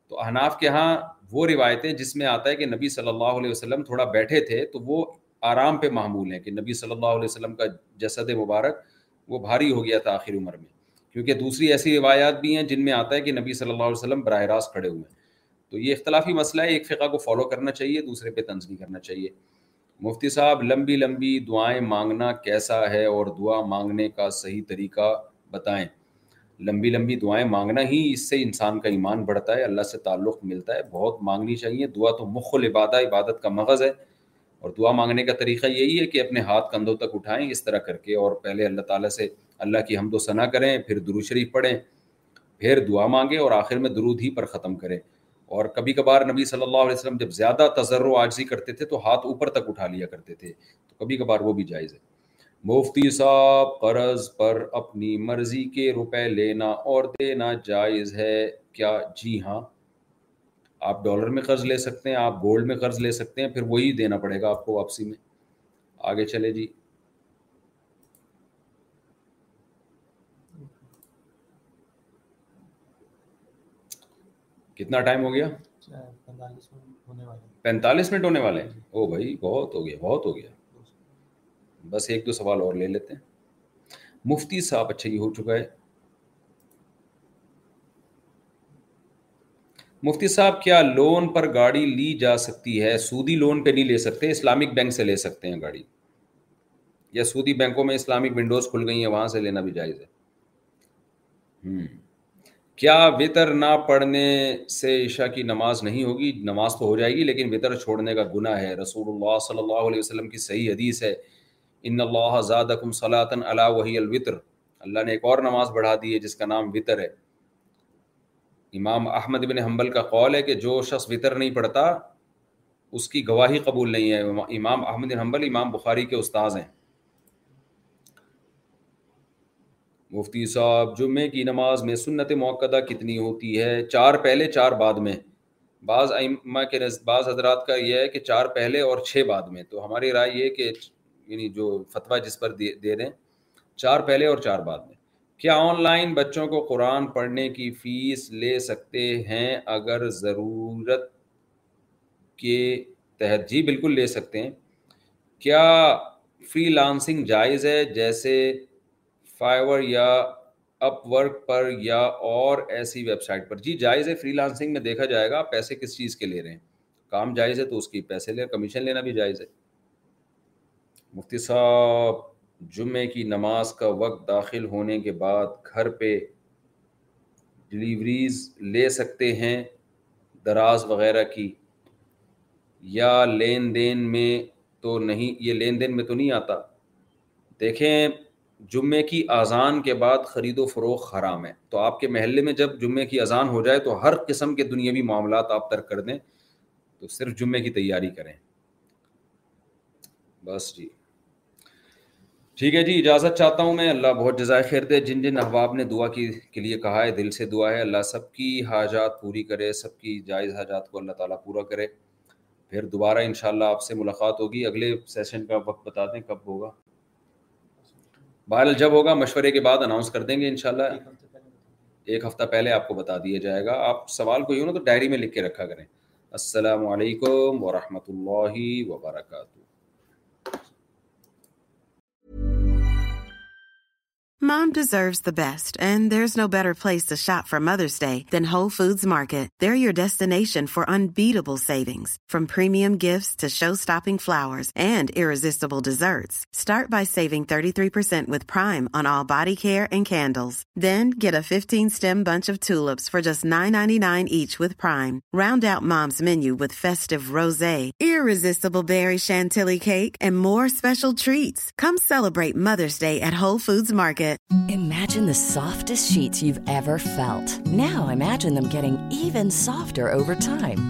تو احناف کے ہاں وہ روایتیں جس میں آتا ہے کہ نبی صلی اللہ علیہ وسلم تھوڑا بیٹھے تھے تو وہ آرام پہ معمول ہیں کہ نبی صلی اللہ علیہ وسلم کا جسد مبارک وہ بھاری ہو گیا تھا آخر عمر میں کیونکہ دوسری ایسی روایات بھی ہیں جن میں آتا ہے کہ نبی صلی اللہ علیہ وسلم براہ راست کھڑے ہوئے ہیں تو یہ اختلافی مسئلہ ہے ایک فقہ کو فالو کرنا چاہیے دوسرے پہ تنظیم کرنا چاہیے مفتی صاحب لمبی لمبی دعائیں مانگنا کیسا ہے اور دعا مانگنے کا صحیح طریقہ بتائیں لمبی لمبی دعائیں مانگنا ہی اس سے انسان کا ایمان بڑھتا ہے اللہ سے تعلق ملتا ہے بہت مانگنی چاہیے دعا تو عبادہ عبادت کا مغز ہے اور دعا مانگنے کا طریقہ یہی ہے کہ اپنے ہاتھ کندھوں تک اٹھائیں اس طرح کر کے اور پہلے اللہ تعالیٰ سے اللہ کی حمد و ثنا کریں پھر درو شریف پڑھیں پھر دعا مانگیں اور آخر میں درود ہی پر ختم کریں اور کبھی کبھار نبی صلی اللہ علیہ وسلم جب زیادہ تذر و عاجزی کرتے تھے تو ہاتھ اوپر تک اٹھا لیا کرتے تھے تو کبھی کبھار وہ بھی جائز ہے مفتی صاحب قرض پر اپنی مرضی کے روپے لینا اور دینا جائز ہے کیا جی ہاں آپ ڈالر میں قرض لے سکتے ہیں آپ گولڈ میں قرض لے سکتے ہیں پھر وہی دینا پڑے گا آپ کو واپسی میں آگے چلے جی کتنا ٹائم ہو گیا پینتالیس منٹ ہونے والے ہیں او بھائی بہت ہو گیا بہت ہو گیا بس ایک دو سوال اور لے لیتے ہیں مفتی صاحب اچھا یہ ہو چکا ہے مفتی صاحب کیا لون پر گاڑی لی جا سکتی ہے سودی لون پہ نہیں لے سکتے اسلامک بینک سے لے سکتے ہیں گاڑی یا سودی بینکوں میں اسلامک ونڈوز کھل گئی ہیں وہاں سے لینا بھی جائز ہے ہوں کیا وطر نہ پڑھنے سے عشاء کی نماز نہیں ہوگی نماز تو ہو جائے گی لیکن وطر چھوڑنے کا گناہ ہے رسول اللہ صلی اللہ علیہ وسلم کی صحیح حدیث ہے ان اللہ زادکم صلاطن علا وحی الوطر اللہ نے ایک اور نماز بڑھا دی ہے جس کا نام وطر ہے امام احمد بن حنبل کا قول ہے کہ جو شخص وطر نہیں پڑھتا اس کی گواہی قبول نہیں ہے امام احمد بن حنبل امام بخاری کے استاذ ہیں مفتی صاحب جمعے کی نماز میں سنت موقع کتنی ہوتی ہے چار پہلے چار بعد میں بعض ائمہ کے بعض حضرات کا یہ ہے کہ چار پہلے اور چھ بعد میں تو ہماری رائے یہ کہ یعنی جو فتویٰ جس پر دے رہے ہیں چار پہلے اور چار بعد میں کیا آن لائن بچوں کو قرآن پڑھنے کی فیس لے سکتے ہیں اگر ضرورت کے تحت جی بالکل لے سکتے ہیں کیا فری لانسنگ جائز ہے جیسے فائیور یا اپ ورک پر یا اور ایسی ویب سائٹ پر جی جائز ہے فری لانسنگ میں دیکھا جائے گا آپ پیسے کس چیز کے لے رہے ہیں کام جائز ہے تو اس کی پیسے لے کمیشن لینا بھی جائز ہے مفتی صاحب جمعے کی نماز کا وقت داخل ہونے کے بعد گھر پہ ڈلیوریز لے سکتے ہیں دراز وغیرہ کی یا لین دین میں تو نہیں یہ لین دین میں تو نہیں آتا دیکھیں جمعے کی اذان کے بعد خرید و فروغ حرام ہے تو آپ کے محلے میں جب جمعے کی اذان ہو جائے تو ہر قسم کے دنیاوی معاملات آپ ترک کر دیں تو صرف جمعے کی تیاری کریں بس جی ٹھیک ہے جی اجازت چاہتا ہوں میں اللہ بہت جزائے خیر دے جن جن احباب نے دعا کی کے لیے کہا ہے دل سے دعا ہے اللہ سب کی حاجات پوری کرے سب کی جائز حاجات کو اللہ تعالیٰ پورا کرے پھر دوبارہ انشاءاللہ آپ سے ملاقات ہوگی اگلے سیشن کا وقت بتا دیں کب ہوگا بہرحال جب ہوگا مشورے کے بعد اناؤنس کر دیں گے ان شاء اللہ ایک ہفتہ پہلے آپ کو بتا دیا جائے گا آپ سوال کو یوں نا تو ڈائری میں لکھ کے رکھا کریں السلام علیکم ورحمۃ اللہ وبرکاتہ Mom deserves the best, and there's no better place to shop for Mother's Day than Whole Foods Market. They're your destination for unbeatable savings, from premium gifts to show-stopping flowers and irresistible desserts. Start by saving 33% with Prime on all body care and candles. Then get a 15-stem bunch of tulips for just $9.99 each with Prime. Round out Mom's menu with festive rosé, irresistible berry chantilly cake, and more special treats. Come celebrate Mother's Day at Whole Foods Market. Imagine the softest sheets you've ever felt. Now imagine them getting even softer over time.